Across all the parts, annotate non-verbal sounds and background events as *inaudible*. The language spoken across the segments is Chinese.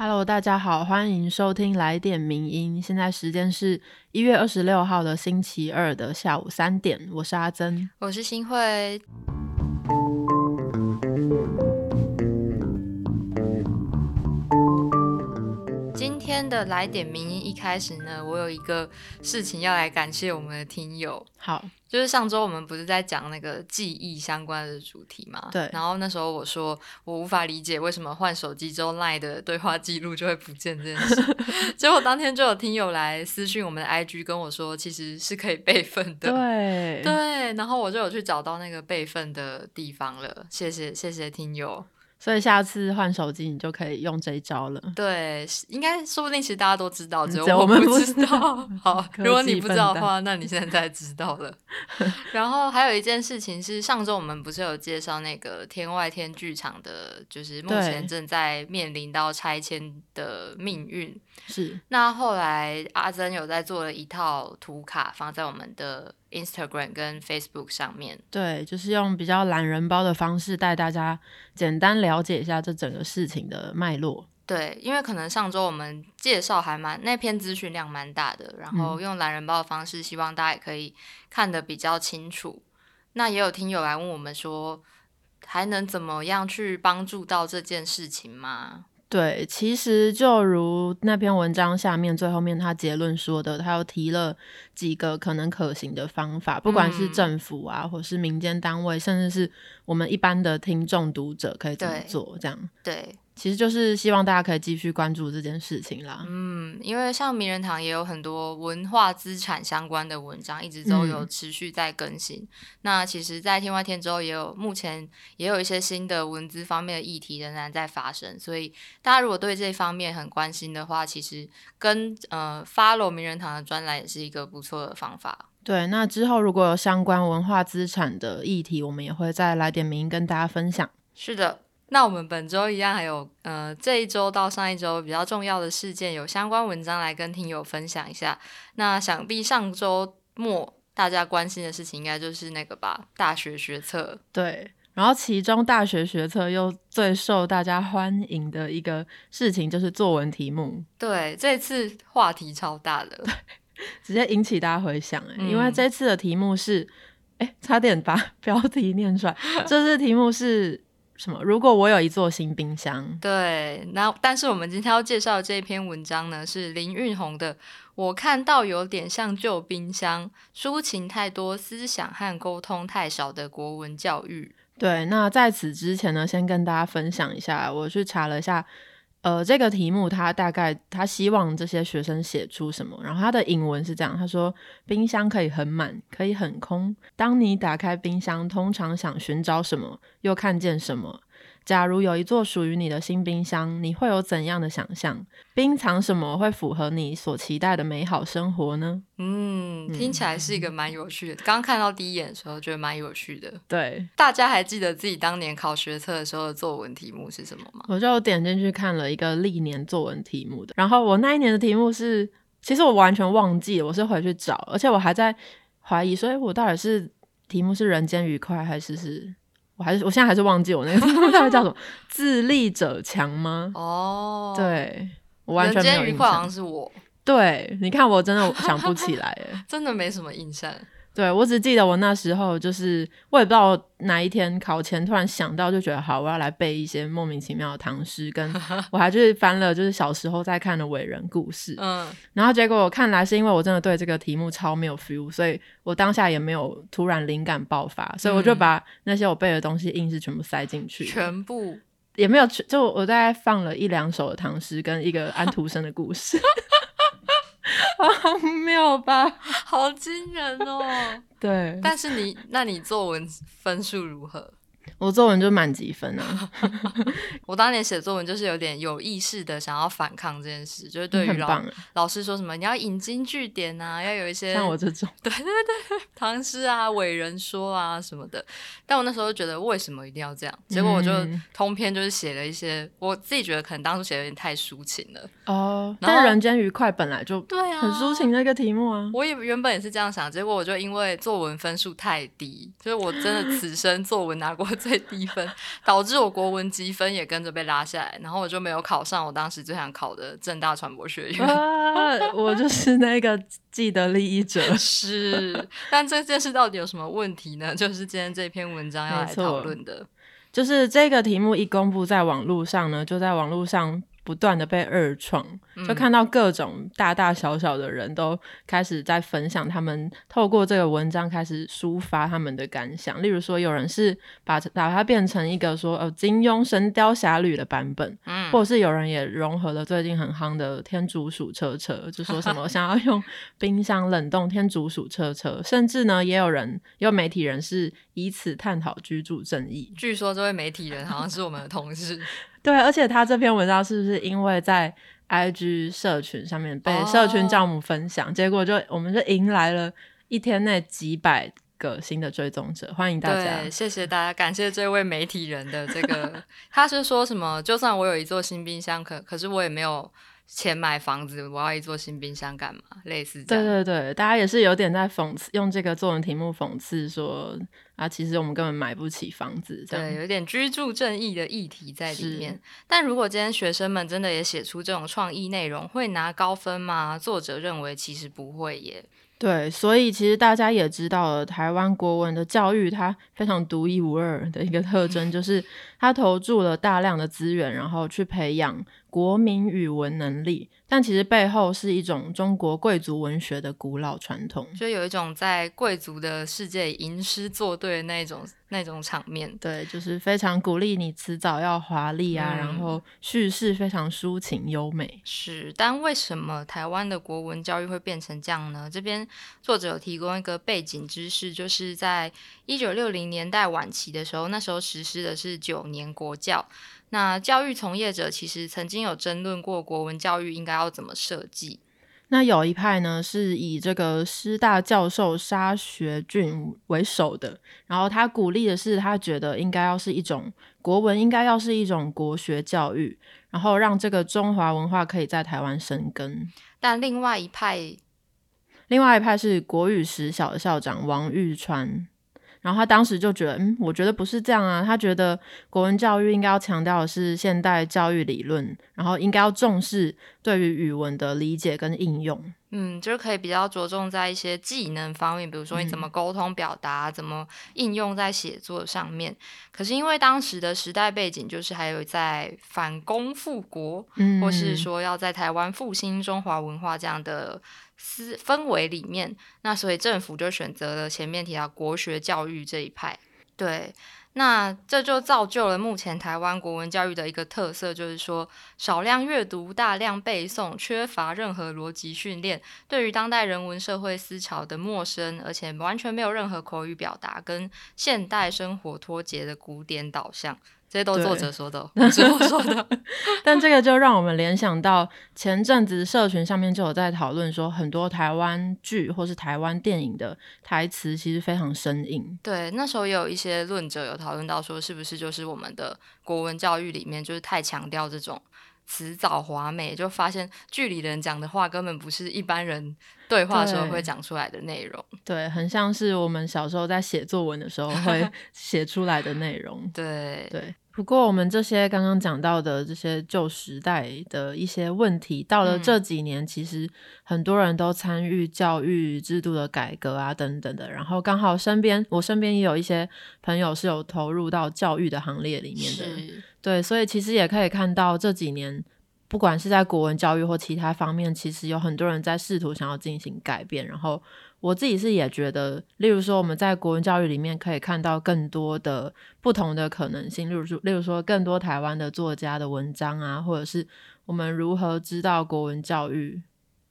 Hello，大家好，欢迎收听来电民音。现在时间是一月二十六号的星期二的下午三点，我是阿珍。我是新慧。天的来点名音一开始呢，我有一个事情要来感谢我们的听友。好，就是上周我们不是在讲那个记忆相关的主题嘛？对然后那时候我说我无法理解为什么换手机之后 LINE 的对话记录就会不见这件事。*laughs* 结果当天就有听友来私讯我们的 IG 跟我说，其实是可以备份的。对对，然后我就有去找到那个备份的地方了。谢谢谢谢听友。所以下次换手机你就可以用这一招了。对，应该说不定其实大家都知道，只有我我们不不知知道道。*laughs* 好，如果你不知道的话，那你现在知道了。*laughs* 然后还有一件事情是，上周我们不是有介绍那个天外天剧场的，就是目前正在面临到拆迁的命运。是，那后来阿珍有在做了一套图卡，放在我们的 Instagram 跟 Facebook 上面。对，就是用比较懒人包的方式带大家简单了解一下这整个事情的脉络。对，因为可能上周我们介绍还蛮那篇资讯量蛮大的，然后用懒人包的方式，希望大家也可以看得比较清楚。那也有听友来问我们说，还能怎么样去帮助到这件事情吗？对，其实就如那篇文章下面最后面他结论说的，他又提了几个可能可行的方法，不管是嗯。政府啊，或是民间单位，甚至是我们一般的听众读者可以怎么做，这样。对，其实就是希望大家可以继续关注这件事情啦。嗯，因为像名人堂也有很多文化资产相关的文章，一直都有嗯持续在更新。那其实，在天外天之后，也有目前也有一些新的文字方面的议题仍然在发生。所以，大家如果对这方面很关心的话，其实跟呃 follow 名人堂的专栏也是一个不错的方法。对，那之后如果有相关文化资产的议题，我们也会再来点名跟大家分享。是的。那我们本周一样还有呃这一周到上一周比较重要的事件，有相关文章来跟听友分享一下。那想必上周末大家关心的事情，应该就是那个吧，大学学测。对，然后其中大学学测又最受大家欢迎的一个事情就是作文题目，对，这次话题超大的，直接引起大家回响哎、因为嗯这次的题目是，哎、差点把 *laughs* 标题念出来，这次题目是什么？如果我有一座新冰箱，对。那但是我们今天要介绍的这一篇文章呢，是林运红的。我看到有点像旧冰箱，抒情太多，思想和沟通太少的国文教育。对，那在此之前呢，先跟大家分享一下，我去查了一下，呃，这个题目他大概他希望这些学生写出什么，然后他的引文是这样，他说冰箱可以很满，可以很空。当你打开冰箱，通常想寻找什么，又看见什么？假如有一座属于你的新冰箱，你会有怎样的想象？冰藏什么会符合你所期待的美好生活呢？嗯，听起来是一个蛮有趣的。刚刚看到第一眼的时候，觉得蛮有趣的。对，大家还记得自己当年考学测的时候的作文题目是什么吗？我就点进去看了一个历年作文题目的，然后我那一年的题目是，其实我完全忘记了，我是回去找，而且我还在怀疑，所以我到底是题目是人间愉快，还是是，我还是我现在还是忘记我那个题目到底叫什么，*laughs* 自立者强吗？哦，，对我完全没有印间愉快好像象。是我，对，你看我真的想不起来，哎，真的没什么印象。对我只记得我那时候就是，我也不知道哪一天考前突然想到，就觉得好，我要来背一些莫名其妙的唐诗，跟 *laughs* 我还就是翻了就是小时候在看的伟人故事，嗯，然后结果我看来是因为我真的对这个题目超没有 feel，所以我当下也没有突然灵感爆发，所以我就嗯。把那些我背的东西硬是全部塞进去，全部。也没有就我大概放了一两首的唐诗跟一个安徒生的故事，好 *laughs* *laughs* 荒谬吧？好惊人哦！对，但是你，那你作文分数如何？我作文就满级分啊 *laughs* *laughs* 我当年写作文就是有点有意识的想要反抗这件事，就是对于老啊，老师说什么你要引经据典啊，要有一些像我这种对对对，唐诗啊、伟人说啊什么的。但我那时候就觉得为什么一定要这样？结果我就嗯通篇就是写了一些，我自己觉得可能当初写的有点太抒情了。哦，然后但人间愉快本来就对啊，很抒情的一个题目啊，我也原本也是这样想，结果我就因为作文分数太低，就是我真的此生作文拿过最低分，导致我国文积分也跟着被拉下来，然后我就没有考上我当时最想考的正大传播学院。啊，我就是那个既得利益者。是，但这件事到底有什么问题呢？就是今天这篇文章要来讨论的，就是这个题目一公布在网络上呢，就在网络上。不断的被二创，就看到各种大大小小的人都开始在分享，他们透过这个文章开始抒发他们的感想。例如说，有人是把把它变成一个说呃金庸《神雕侠侣》的版本，嗯，或者是有人也融合了最近很夯的天竺鼠车车，就说什么 *laughs* 想要用冰箱冷冻天竺鼠车车，甚至呢，也有人有媒体人是以此探讨居住正义。据说这位媒体人好像是我们的同事。对，而且他这篇文章是不是因为在 IG 社群上面被社群教母分享，结果就我们就迎来了一天内几百个新的追踪者，欢迎大家！谢谢大家，感谢这位媒体人的这个，他是说什么？就算我有一座新冰箱，可可是我也没有。钱买房子，我要一座新冰箱干嘛？类似这样。对对对，大家也是有点在讽刺，用这个作文题目讽刺说啊，其实我们根本买不起房子。对，有点居住正义的议题在里面。但如果今天学生们真的也写出这种创意内容，会拿高分吗？作者认为其实不会耶。对，所以其实大家也知道了，台湾国文的教育它非常独一无二的一个特征，就是它投注了大量的资源，然后去培养国民语文能力。但其实背后是一种中国贵族文学的古老传统，就有一种在贵族的世界吟诗作对的那种那种场面。对，就是非常鼓励你辞藻要华丽啊，然后叙事非常抒情优美。是，但为什么台湾的国文教育会变成这样呢？这边作者有提供一个背景知识，就是在一九六零年代晚期的时候，那时候实施的是九年国教。那教育从业者其实曾经有争论过国文教育应该要怎么设计。那有一派呢是以这个师大教授沙学俊为首的，然后他鼓励的是他觉得应该要是一种国文应该要是一种国学教育，然后让这个中华文化可以在台湾生根。但另外一派，另外一派是国语实小的校长王玉川。然后他当时就觉得，嗯，我觉得不是这样啊。他觉得国文教育应该要强调的是现代教育理论，然后应该要重视对于语文的理解跟应用。嗯，就是可以比较着重在一些技能方面，比如说你怎么沟通表达，怎么应用在写作上面。可是因为当时的时代背景，就是还有在反攻复国，或是说要在台湾复兴中华文化这样的。思氛围里面，那所以政府就选择了前面提到国学教育这一派。对，那这就造就了目前台湾国文教育的一个特色，就是说少量阅读、大量背诵，缺乏任何逻辑训练，对于当代人文社会思潮的陌生，而且完全没有任何口语表达跟现代生活脱节的古典导向。这些都是作者说的，*laughs* 不是我说的。*laughs* 但这个就让我们联想到前阵子社群上面就有在讨论说，很多台湾剧或是台湾电影的台词其实非常生硬。对，那时候也有一些论者有讨论到说，是不是就是我们的国文教育里面就是太强调这种辞藻华美，就发现剧里人讲的话根本不是一般人对话时候会讲出来的内容。对，很像是我们小时候在写作文的时候会 *laughs* 写出来的内容。对对。不过，我们这些刚刚讲到的这些旧时代的一些问题，到了这几年，其实很多人都参与教育制度的改革啊，等等的。然后刚好身边，我身边也有一些朋友是有投入到教育的行列里面的。对，所以其实也可以看到这几年，不管是在国文教育或其他方面，其实有很多人在试图想要进行改变，然后。我自己是也觉得，例如说我们在国文教育里面可以看到更多的不同的可能性，例如说，例如说更多台湾的作家的文章啊，或者是我们如何知道国文教育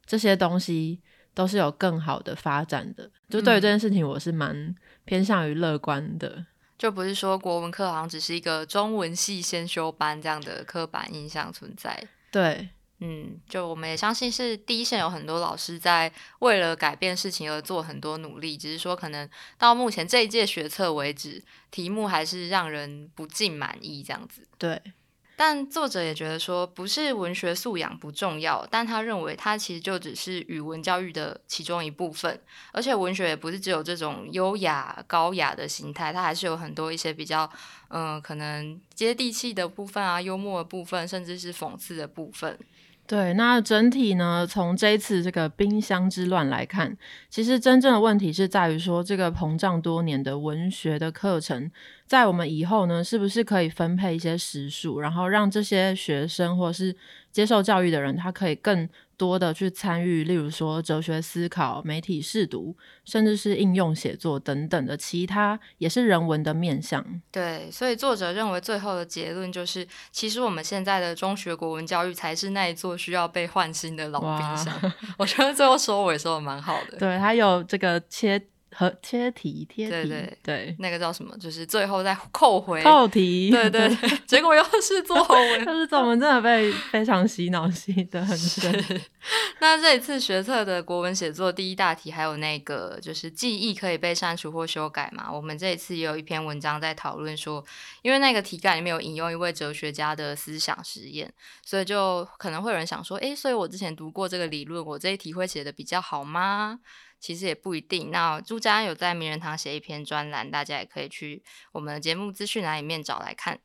这些东西都是有更好的发展的。就对于这件事情，我是蛮偏向于乐观的。就不是说国文课好像只是一个中文系先修班这样的刻板印象存在。对。嗯，就我们也相信是第一线有很多老师在为了改变事情而做很多努力，只是说可能到目前这一届学测为止，题目还是让人不尽满意这样子。对，但作者也觉得说，不是文学素养不重要，但他认为它其实就只是语文教育的其中一部分，而且文学也不是只有这种优雅高雅的形态，它还是有很多一些比较嗯可能接地气的部分啊，幽默的部分，甚至是讽刺的部分。对，那整体呢？从这一次这个冰箱之乱来看，其实真正的问题是在于说，这个膨胀多年的文学的课程，在我们以后呢，是不是可以分配一些时数，然后让这些学生或是接受教育的人，他可以更。多的去参与，例如说哲学思考、媒体试读，甚至是应用写作等等的其他，也是人文的面向。对，所以作者认为最后的结论就是，其实我们现在的中学国文教育才是那一座需要被换新的老冰箱。*laughs* 我觉得最后收尾说的蛮好的。对，他有这个切。和贴题贴题，对对对，那个叫什么？就是最后再扣回扣题，对对对，*laughs* 结果又是作文，但是作文真的被非常洗脑洗的很深。那这一次学测的国文写作第一大题，还有那个就是记忆可以被删除或修改嘛？我们这一次也有一篇文章在讨论说，因为那个题干里面有引用一位哲学家的思想实验，所以就可能会有人想说，诶，所以我之前读过这个理论，我这一题会写的比较好吗？其实也不一定。那朱家安有在名人堂写一篇专栏，大家也可以去我们的节目资讯栏里面找来看。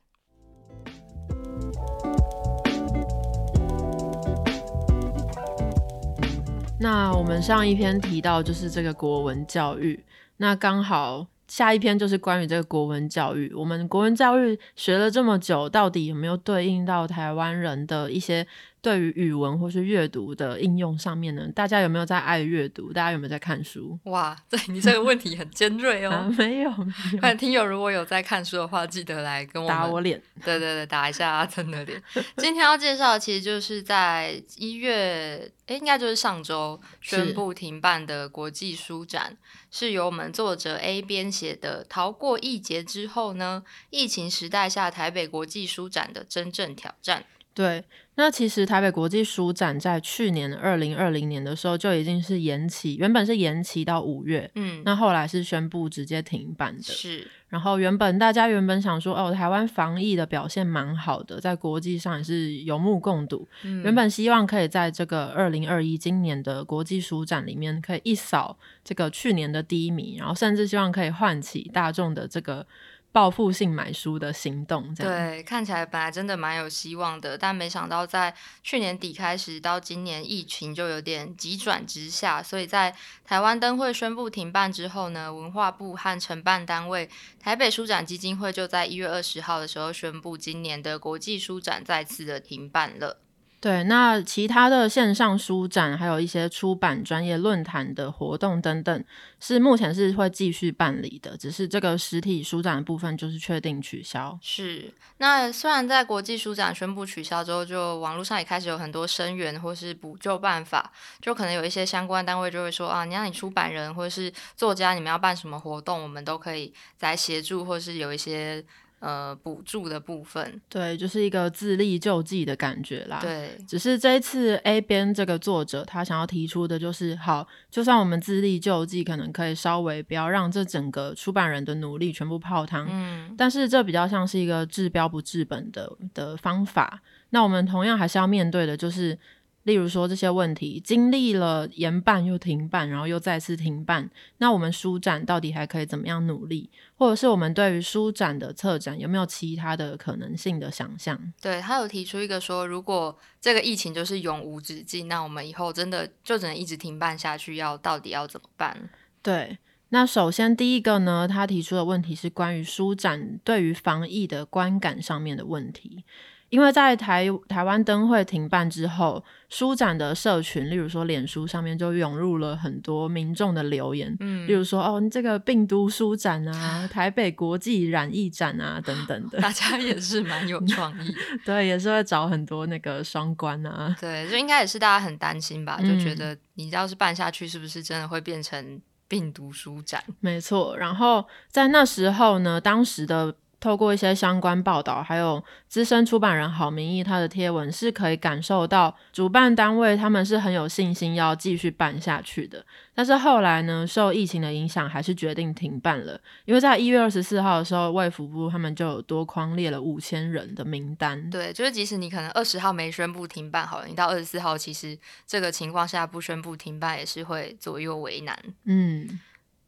那我们上一篇提到就是这个国文教育，那刚好下一篇就是关于这个国文教育。我们国文教育学了这么久，到底有没有对应到台湾人的一些？对于语文或是阅读的应用上面呢，大家有没有在爱阅读？大家有没有在看书？哇，*laughs* 对你这个问题很尖锐哦。没有，看听友如果有在看书的话，记得来跟我打我脸。对对对，打一下阿珍的脸。今天要介绍的其实就是在一月，哎，应该就是上周宣布停办的国际书展，是由我们作者 A 编写的。逃过一劫之后呢，疫情时代下台北国际书展的真正挑战。对。那其实台北国际书展在去年二零二零年的时候就已经是延期，原本是延期到五月，嗯，那后来是宣布直接停办的。是，然后原本大家原本想说，哦，台湾防疫的表现蛮好的，在国际上也是有目共睹，原本希望可以在这个二零二一今年的国际书展里面可以一扫这个去年的低迷，然后甚至希望可以唤起大众的这个。报复性买书的行动，对，看起来本来真的蛮有希望的，但没想到在去年底开始到今年疫情就有点急转直下，所以在台湾灯会宣布停办之后呢，文化部和承办单位台北书展基金会就在一月二十号的时候宣布，今年的国际书展再次的停办了。对，那其他的线上书展，还有一些出版专业论坛的活动等等，是目前是会继续办理的，只是这个实体书展的部分就是确定取消。是，那虽然在国际书展宣布取消之后，就网络上也开始有很多声援或是补救办法，就可能有一些相关单位就会说啊，你让你出版人或者是作家，你们要办什么活动，我们都可以来协助，或是有一些。呃，补助的部分，对，就是一个自力救济的感觉啦。对，只是这一次 A 边这个作者他想要提出的就是，好，就算我们自力救济，可能可以稍微不要让这整个出版人的努力全部泡汤，嗯，但是这比较像是一个治标不治本的的方法。那我们同样还是要面对的，就是。例如说这些问题，经历了延办又停办，然后又再次停办，那我们书展到底还可以怎么样努力？或者是我们对于书展的策展有没有其他的可能性的想象？对他有提出一个说，如果这个疫情就是永无止境，那我们以后真的就只能一直停办下去，要到底要怎么办？对，那首先第一个呢，他提出的问题是关于书展对于防疫的观感上面的问题。因为在台台湾灯会停办之后，书展的社群，例如说脸书上面就涌入了很多民众的留言，嗯，例如说哦，这个病毒书展啊，*laughs* 台北国际染疫展啊等等的，大家也是蛮有创意，*laughs* 对，也是会找很多那个双关啊，对，就应该也是大家很担心吧，就觉得你要是办下去，是不是真的会变成病毒书展？没错，然后在那时候呢，当时的。透过一些相关报道，还有资深出版人郝明义他的贴文，是可以感受到主办单位他们是很有信心要继续办下去的。但是后来呢，受疫情的影响，还是决定停办了。因为在一月二十四号的时候，卫福部他们就有多框列了五千人的名单。对，就是即使你可能二十号没宣布停办好了，你到二十四号，其实这个情况下不宣布停办，也是会左右为难。嗯。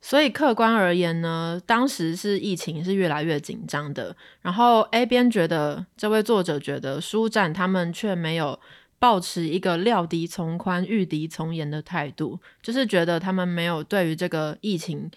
所以客观而言呢，当时是疫情是越来越紧张的。然后 A 边觉得，这位作者觉得书展他们却没有保持一个料敌从宽、御敌从严的态度，就是觉得他们没有对于这个疫情。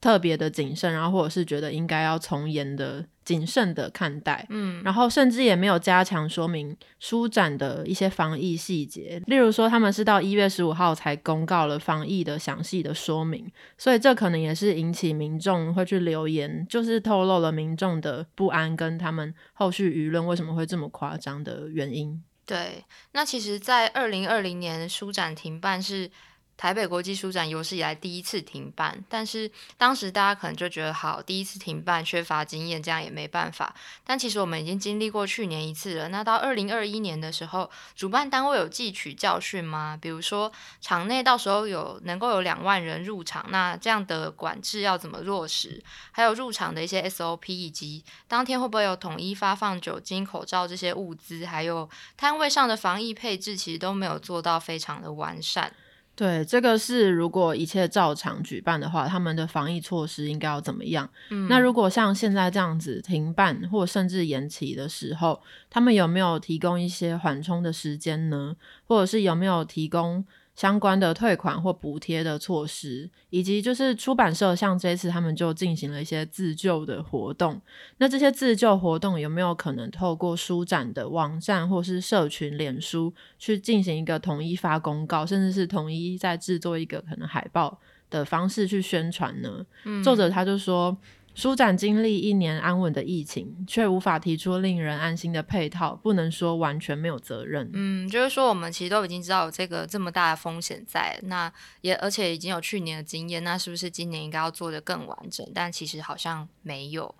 特别的谨慎，然后或者是觉得应该要从严的、谨慎的看待，嗯，然后甚至也没有加强说明书展的一些防疫细节，例如说他们是到一月十五号才公告了防疫的详细的说明，所以这可能也是引起民众会去留言，就是透露了民众的不安跟他们后续舆论为什么会这么夸张的原因。对，那其实，在二零二零年书展停办是。台北国际书展有史以来第一次停办，但是当时大家可能就觉得好，第一次停办缺乏经验，这样也没办法。但其实我们已经经历过去年一次了。那到二零二一年的时候，主办单位有汲取教训吗？比如说场内到时候有能够有两万人入场，那这样的管制要怎么落实？还有入场的一些 SOP，以及当天会不会有统一发放酒精、口罩这些物资？还有摊位上的防疫配置，其实都没有做到非常的完善。对，这个是如果一切照常举办的话，他们的防疫措施应该要怎么样？那如果像现在这样子停办或甚至延期的时候，他们有没有提供一些缓冲的时间呢？或者是有没有提供？相关的退款或补贴的措施，以及就是出版社像这次他们就进行了一些自救的活动。那这些自救活动有没有可能透过书展的网站或是社群、脸书去进行一个统一发公告，甚至是统一再制作一个可能海报的方式去宣传呢？作者他就说。书展经历一年安稳的疫情，却无法提出令人安心的配套，不能说完全没有责任。嗯，就是说我们其实都已经知道有这个这么大的风险在，那也而且已经有去年的经验，那是不是今年应该要做的更完整？但其实好像没有。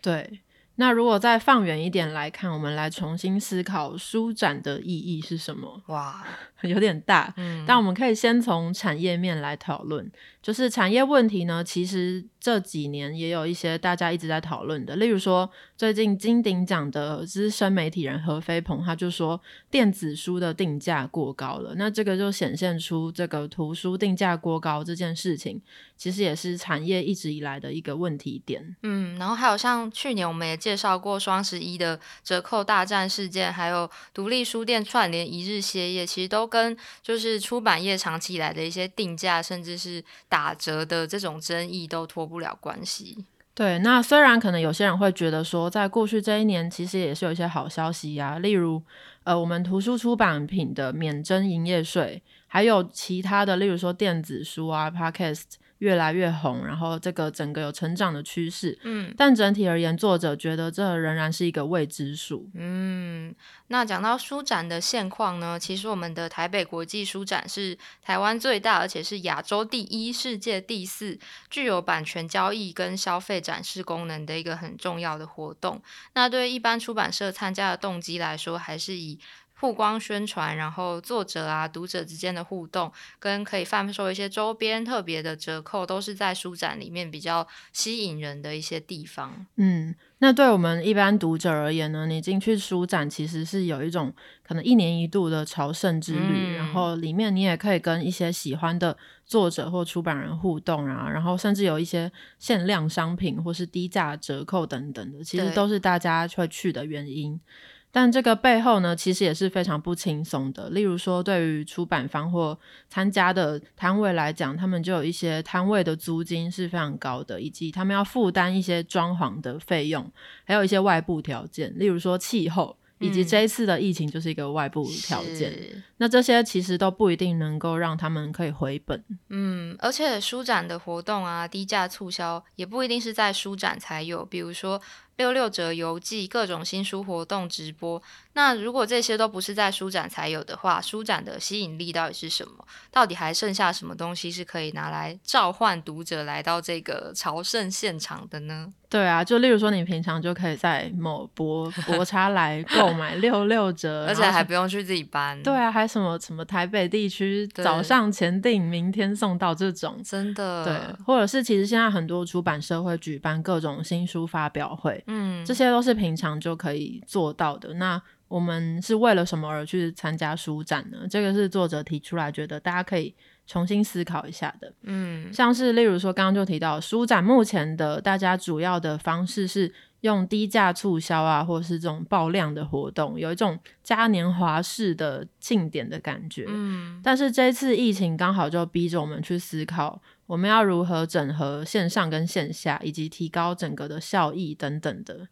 对。那如果再放远一点来看，我们来重新思考舒展的意义是什么？哇，有点大。嗯，但我们可以先从产业面来讨论。就是产业问题呢，其实这几年也有一些大家一直在讨论的。例如说，最近金鼎奖的资深媒体人何飞鹏，他就说电子书的定价过高了。那这个就显现出这个图书定价过高这件事情，其实也是产业一直以来的一个问题点。嗯，然后还有像去年我们也介绍过双十一的折扣大战事件，还有独立书店串联一日歇业，其实都跟就是出版业长期以来的一些定价，甚至是打折的这种争议都脱不了关系。对，那虽然可能有些人会觉得说，在过去这一年，其实也是有一些好消息呀，例如，呃，我们图书出版品的免征营业税，还有其他的，例如说电子书啊，Podcast。越来越红，然后这个整个有成长的趋势，嗯，但整体而言，作者觉得这仍然是一个未知数，嗯。那讲到书展的现况呢，其实我们的台北国际书展是台湾最大，而且是亚洲第一、世界第四，具有版权交易跟消费展示功能的一个很重要的活动。那对一般出版社参加的动机来说，还是以曝光宣传，然后作者啊、读者之间的互动，跟可以贩售一些周边特别的折扣，都是在书展里面比较吸引人的一些地方。嗯，那对我们一般读者而言呢，你进去书展其实是有一种可能一年一度的朝圣之旅，然后里面你也可以跟一些喜欢的作者或出版人互动啊，然后甚至有一些限量商品或是低价折扣等等的，其实都是大家会去的原因。但这个背后呢，其实也是非常不轻松的。例如说，对于出版方或参加的摊位来讲，他们就有一些摊位的租金是非常高的，以及他们要负担一些装潢的费用，还有一些外部条件，例如说气候。以及这一次的疫情就是一个外部条件，那这些其实都不一定能够让他们可以回本。嗯，而且书展的活动啊，低价促销也不一定是在书展才有，比如说六六折邮寄、各种新书活动直播，那如果这些都不是在书展才有的话，书展的吸引力到底是什么？到底还剩下什么东西是可以拿来召唤读者来到这个朝圣现场的呢？对啊，就例如说，你平常就可以在某博博差来购买六六折，*laughs* 而且还不用去自己搬。对啊，还什么什么台北地区早上前订，明天送到这种，真的。对，或者是其实现在很多出版社会举办各种新书发表会，嗯，这些都是平常就可以做到的。那我们是为了什么而去参加书展呢？这个是作者提出来，觉得大家可以重新思考一下的。嗯，像是例如说，刚刚就提到书展目前的大家主要的方式是用低价促销啊，或是这种爆量的活动，有一种嘉年华式的庆典的感觉。嗯，但是这次疫情刚好就逼着我们去思考，我们要如何整合线上跟线下，以及提高整个的效益等等的。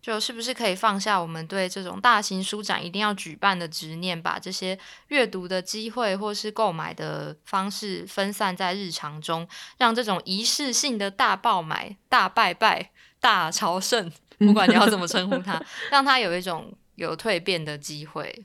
就是不是可以放下我们对这种大型书展一定要举办的执念，把这些阅读的机会或是购买的方式分散在日常中，让这种仪式性的大爆买、大拜拜、大朝圣，不管你要怎么称呼他，让他有一种有蜕变的机会。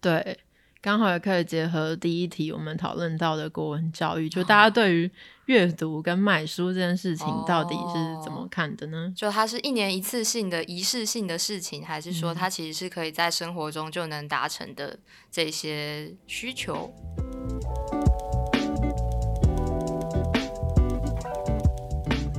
对。刚好也可以结合第一题我们讨论到的国文教育，就大家对于阅读跟买书这件事情到底是怎么看的呢？就它是一年一次性的仪式性的事情，还是说它其实是可以在生活中就能达成的这些需求？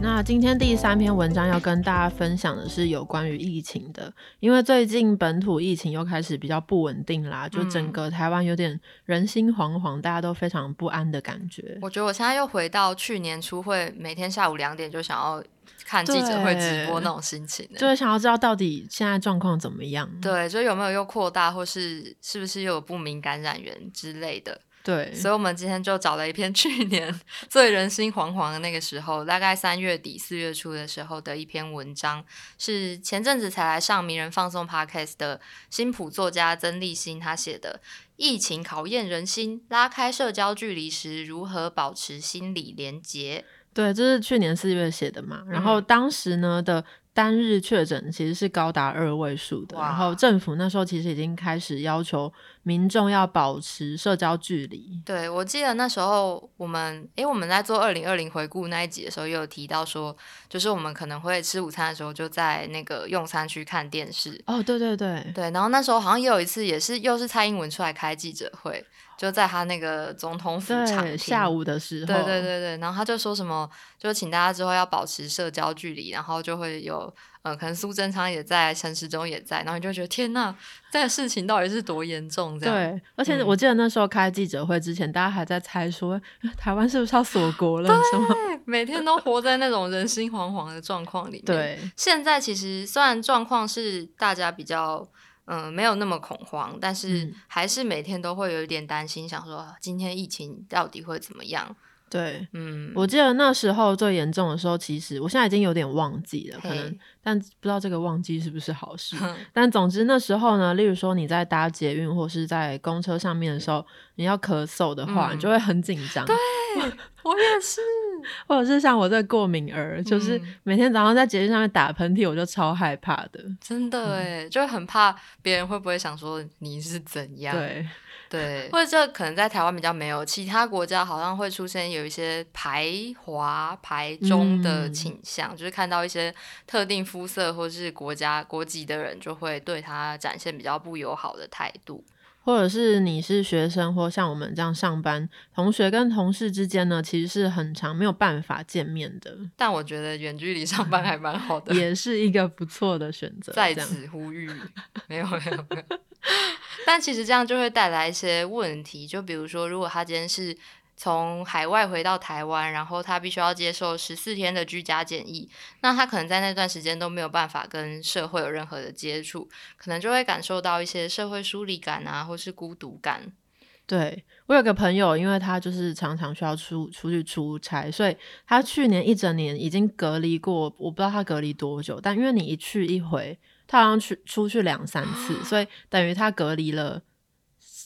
那今天第三篇文章要跟大家分享的是有关于疫情的，因为最近本土疫情又开始比较不稳定啦，就整个台湾有点人心惶惶，大家都非常不安的感觉。我觉得我现在又回到去年初会每天下午两点就想要看记者会直播那种心情，就是想要知道到底现在状况怎么样。对，就有没有又扩大，或是是不是又有不明感染源之类的。对，所以我们今天就找了一篇 *laughs* 去年 *laughs* 最人心惶惶的那个时候，大概三月底四月初的时候的一篇文章，是前阵子才来上名人放送 podcast 的新普作家曾立新他写的《疫情考验人心，拉开社交距离时如何保持心理连结》。对，这是去年四月写的嘛，然后当时呢的。单日确诊其实是高达二位数的，然后政府那时候其实已经开始要求民众要保持社交距离。对，我记得那时候我们，诶，我们在做二零二零回顾那一集的时候，也有提到说，就是我们可能会吃午餐的时候就在那个用餐区看电视。哦，对对对，对，然后那时候好像也有一次，也是又是蔡英文出来开记者会。就在他那个总统府场下午的时候，对对对对，然后他就说什么，就请大家之后要保持社交距离，然后就会有，呃，可能苏贞昌也在，陈时中也在，然后你就觉得天呐，这个事情到底是多严重？这样对，而且我记得那时候开记者会之前，大家还在猜说台湾是不是要锁国了？什么？每天都活在那种人心惶惶的状况里面。对，现在其实虽然状况是大家比较。嗯，没有那么恐慌，但是还是每天都会有一点担心，想说今天疫情到底会怎么样？对，嗯，我记得那时候最严重的时候，其实我现在已经有点忘记了，可能，但不知道这个忘记是不是好事。但总之那时候呢，例如说你在搭捷运或是在公车上面的时候，你要咳嗽的话，你就会很紧张。对，我也是。*laughs* 或者是像我这过敏儿，就是每天早上在捷运上面打喷嚏，我就超害怕的。真的哎，就很怕别人会不会想说你是怎样？对对，或者这可能在台湾比较没有，其他国家好像会出现有一些排华排中的倾向，就是看到一些特定肤色或是国家国籍的人，就会对他展现比较不友好的态度。或者是你是学生，或像我们这样上班，同学跟同事之间呢，其实是很长没有办法见面的。但我觉得远距离上班还蛮好的，也是一个不错的选择。在此呼吁，没有没有没有。*laughs* 但其实这样就会带来一些问题，就比如说，如果他今天是。从海外回到台湾，然后他必须要接受十四天的居家检疫，那他可能在那段时间都没有办法跟社会有任何的接触，可能就会感受到一些社会疏离感啊，或是孤独感。对我有个朋友，因为他就是常常需要出出去出差，所以他去年一整年已经隔离过，我不知道他隔离多久，但因为你一去一回，他好像去出去两三次，所以 *gasps* 等于他隔离了。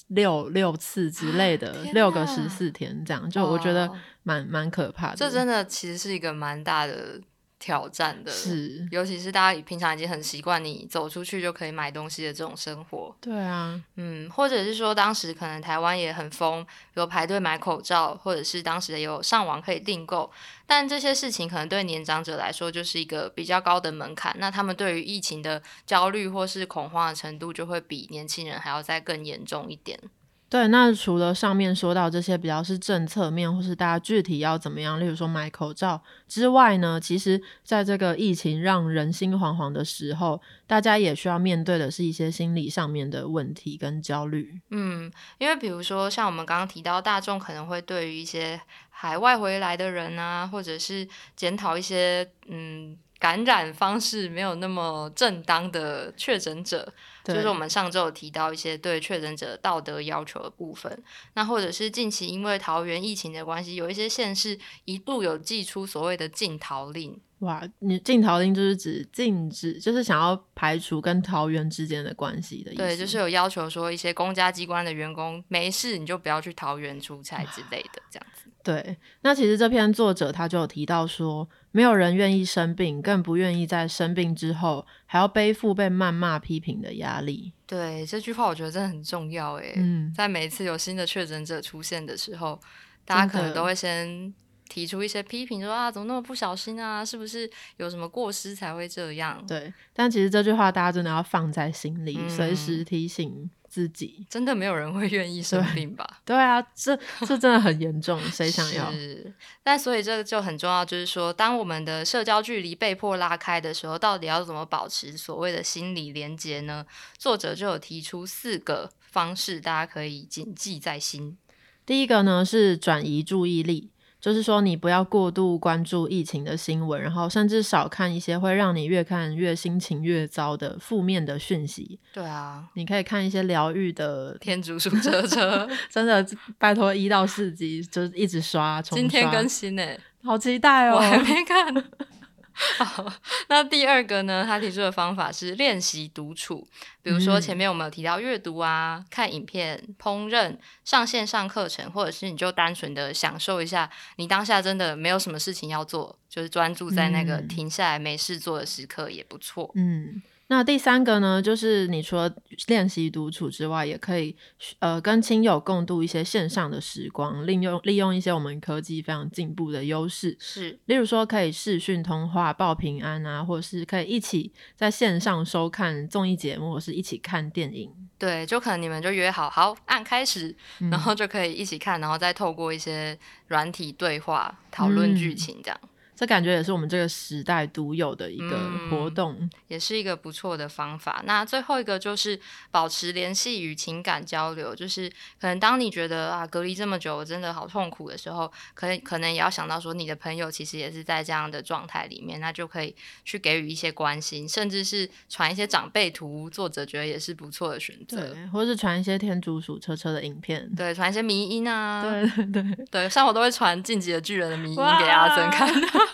六六次之类的，六个十四天这样，就我觉得蛮蛮可怕的。这真的其实是一个蛮大的挑战的，是，尤其是大家平常已经很习惯你走出去就可以买东西的这种生活。对啊，嗯，或者是说当时可能台湾也很疯，有排队买口罩，或者是当时有上网可以订购，但这些事情可能对年长者来说就是一个比较高的门槛，那他们对于疫情的焦虑或是恐慌的程度就会比年轻人还要再更严重一点。对，那除了上面说到这些比较是政策面，或是大家具体要怎么样，例如说买口罩之外呢，其实在这个疫情让人心惶惶的时候，大家也需要面对的是一些心理上面的问题跟焦虑。嗯，因为比如说像我们刚刚提到，大众可能会对于一些海外回来的人啊，或者是检讨一些嗯。感染方式没有那么正当的确诊者，就是我们上周有提到一些对确诊者道德要求的部分。那或者是近期因为桃园疫情的关系，有一些县市一度有寄出所谓的禁桃令。哇，你禁桃令就是指禁止，就是想要排除跟桃园之间的关系的意思。对，就是有要求说一些公家机关的员工没事你就不要去桃园出差之类的这样子。对，那其实这篇作者他就有提到说。没有人愿意生病，更不愿意在生病之后还要背负被谩骂、批评的压力。对这句话，我觉得真的很重要。诶，嗯，在每一次有新的确诊者出现的时候，大家可能都会先提出一些批评，说啊，怎么那么不小心啊？是不是有什么过失才会这样？对，但其实这句话大家真的要放在心里，随时提醒。自己真的没有人会愿意生病吧？对啊，这这真的很严重，*laughs* 谁想要？是，但所以这个就很重要，就是说，当我们的社交距离被迫拉开的时候，到底要怎么保持所谓的心理连接呢？作者就有提出四个方式，大家可以谨记在心。第一个呢是转移注意力。就是说，你不要过度关注疫情的新闻，然后甚至少看一些会让你越看越心情越糟的负面的讯息。对啊，你可以看一些疗愈的天竺鼠车车，*laughs* 真的拜托一到四集就一直刷，今天更新呢，好期待哦！我还没看。*laughs* *laughs* 好，那第二个呢？他提出的方法是练习独处，比如说前面我们有提到阅读啊、看影片、烹饪、上线上课程，或者是你就单纯的享受一下，你当下真的没有什么事情要做，就是专注在那个停下来没事做的时刻也不错。嗯。那第三个呢，就是你除了练习独处之外，也可以呃跟亲友共度一些线上的时光，利用利用一些我们科技非常进步的优势，是，例如说可以视讯通话报平安啊，或者是可以一起在线上收看综艺节目，或是一起看电影。对，就可能你们就约好，好按开始，然后就可以一起看，然后再透过一些软体对话讨论剧情这样。这感觉也是我们这个时代独有的一个活动，也是一个不错的方法。那最后一个就是保持联系与情感交流，就是可能当你觉得啊隔离这么久我真的好痛苦的时候，可能可能也要想到说你的朋友其实也是在这样的状态里面，那就可以去给予一些关心，甚至是传一些长辈图，作者觉得也是不错的选择，或是传一些天竺鼠车车的影片，对，传一些迷音啊，对对对，像我都会传进击的巨人的迷音给阿珍看。*laughs*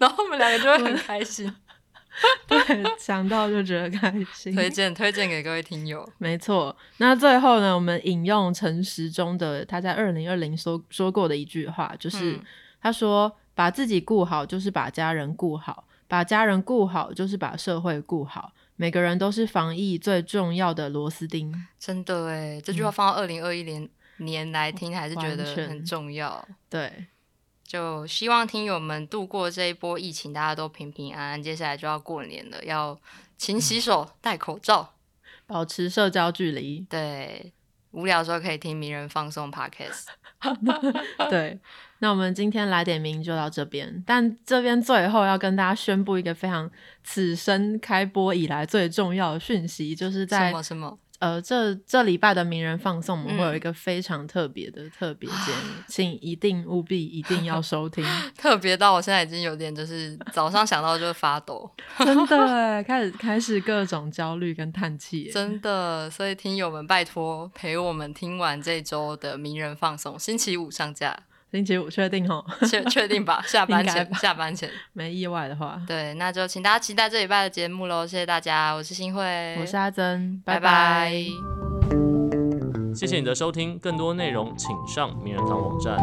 然后我们两个就会很开心，*laughs* 对，想到就觉得开心。推荐推荐给各位听友，没错。那最后呢，我们引用陈时中的他在二零二零说说过的一句话，就是他说：“把自己顾好，就是把家人顾好；把家人顾好，就是把社会顾好。每个人都是防疫最重要的螺丝钉。”真的哎，这句话放到二零二一年年来听，还是觉得很重要。对。就希望听友们度过这一波疫情，大家都平平安安。接下来就要过年了，要勤洗手、戴口罩、保持社交距离。对，无聊的时候可以听名人放送 podcast。*laughs* 对，那我们今天来点名就到这边，但这边最后要跟大家宣布一个非常此生开播以来最重要的讯息，就是在什么什么。呃，这这礼拜的名人放送，我们会有一个非常特别的特别节目，请一定务必一定要 *laughs* 收听。特别到我现在已经有点就是早上想到就发抖，*laughs* 真的 *laughs* 开始开始各种焦虑跟叹气，真的。所以听友们拜托陪我们听完这周的名人放送，星期五上架。星期五确定哦，确确定吧？*laughs* 下班前，下班前，没意外的话，对，那就请大家期待这礼拜的节目喽！谢谢大家，我是新慧，我是阿珍，拜拜。谢谢你的收听，更多内容请上名人堂网站。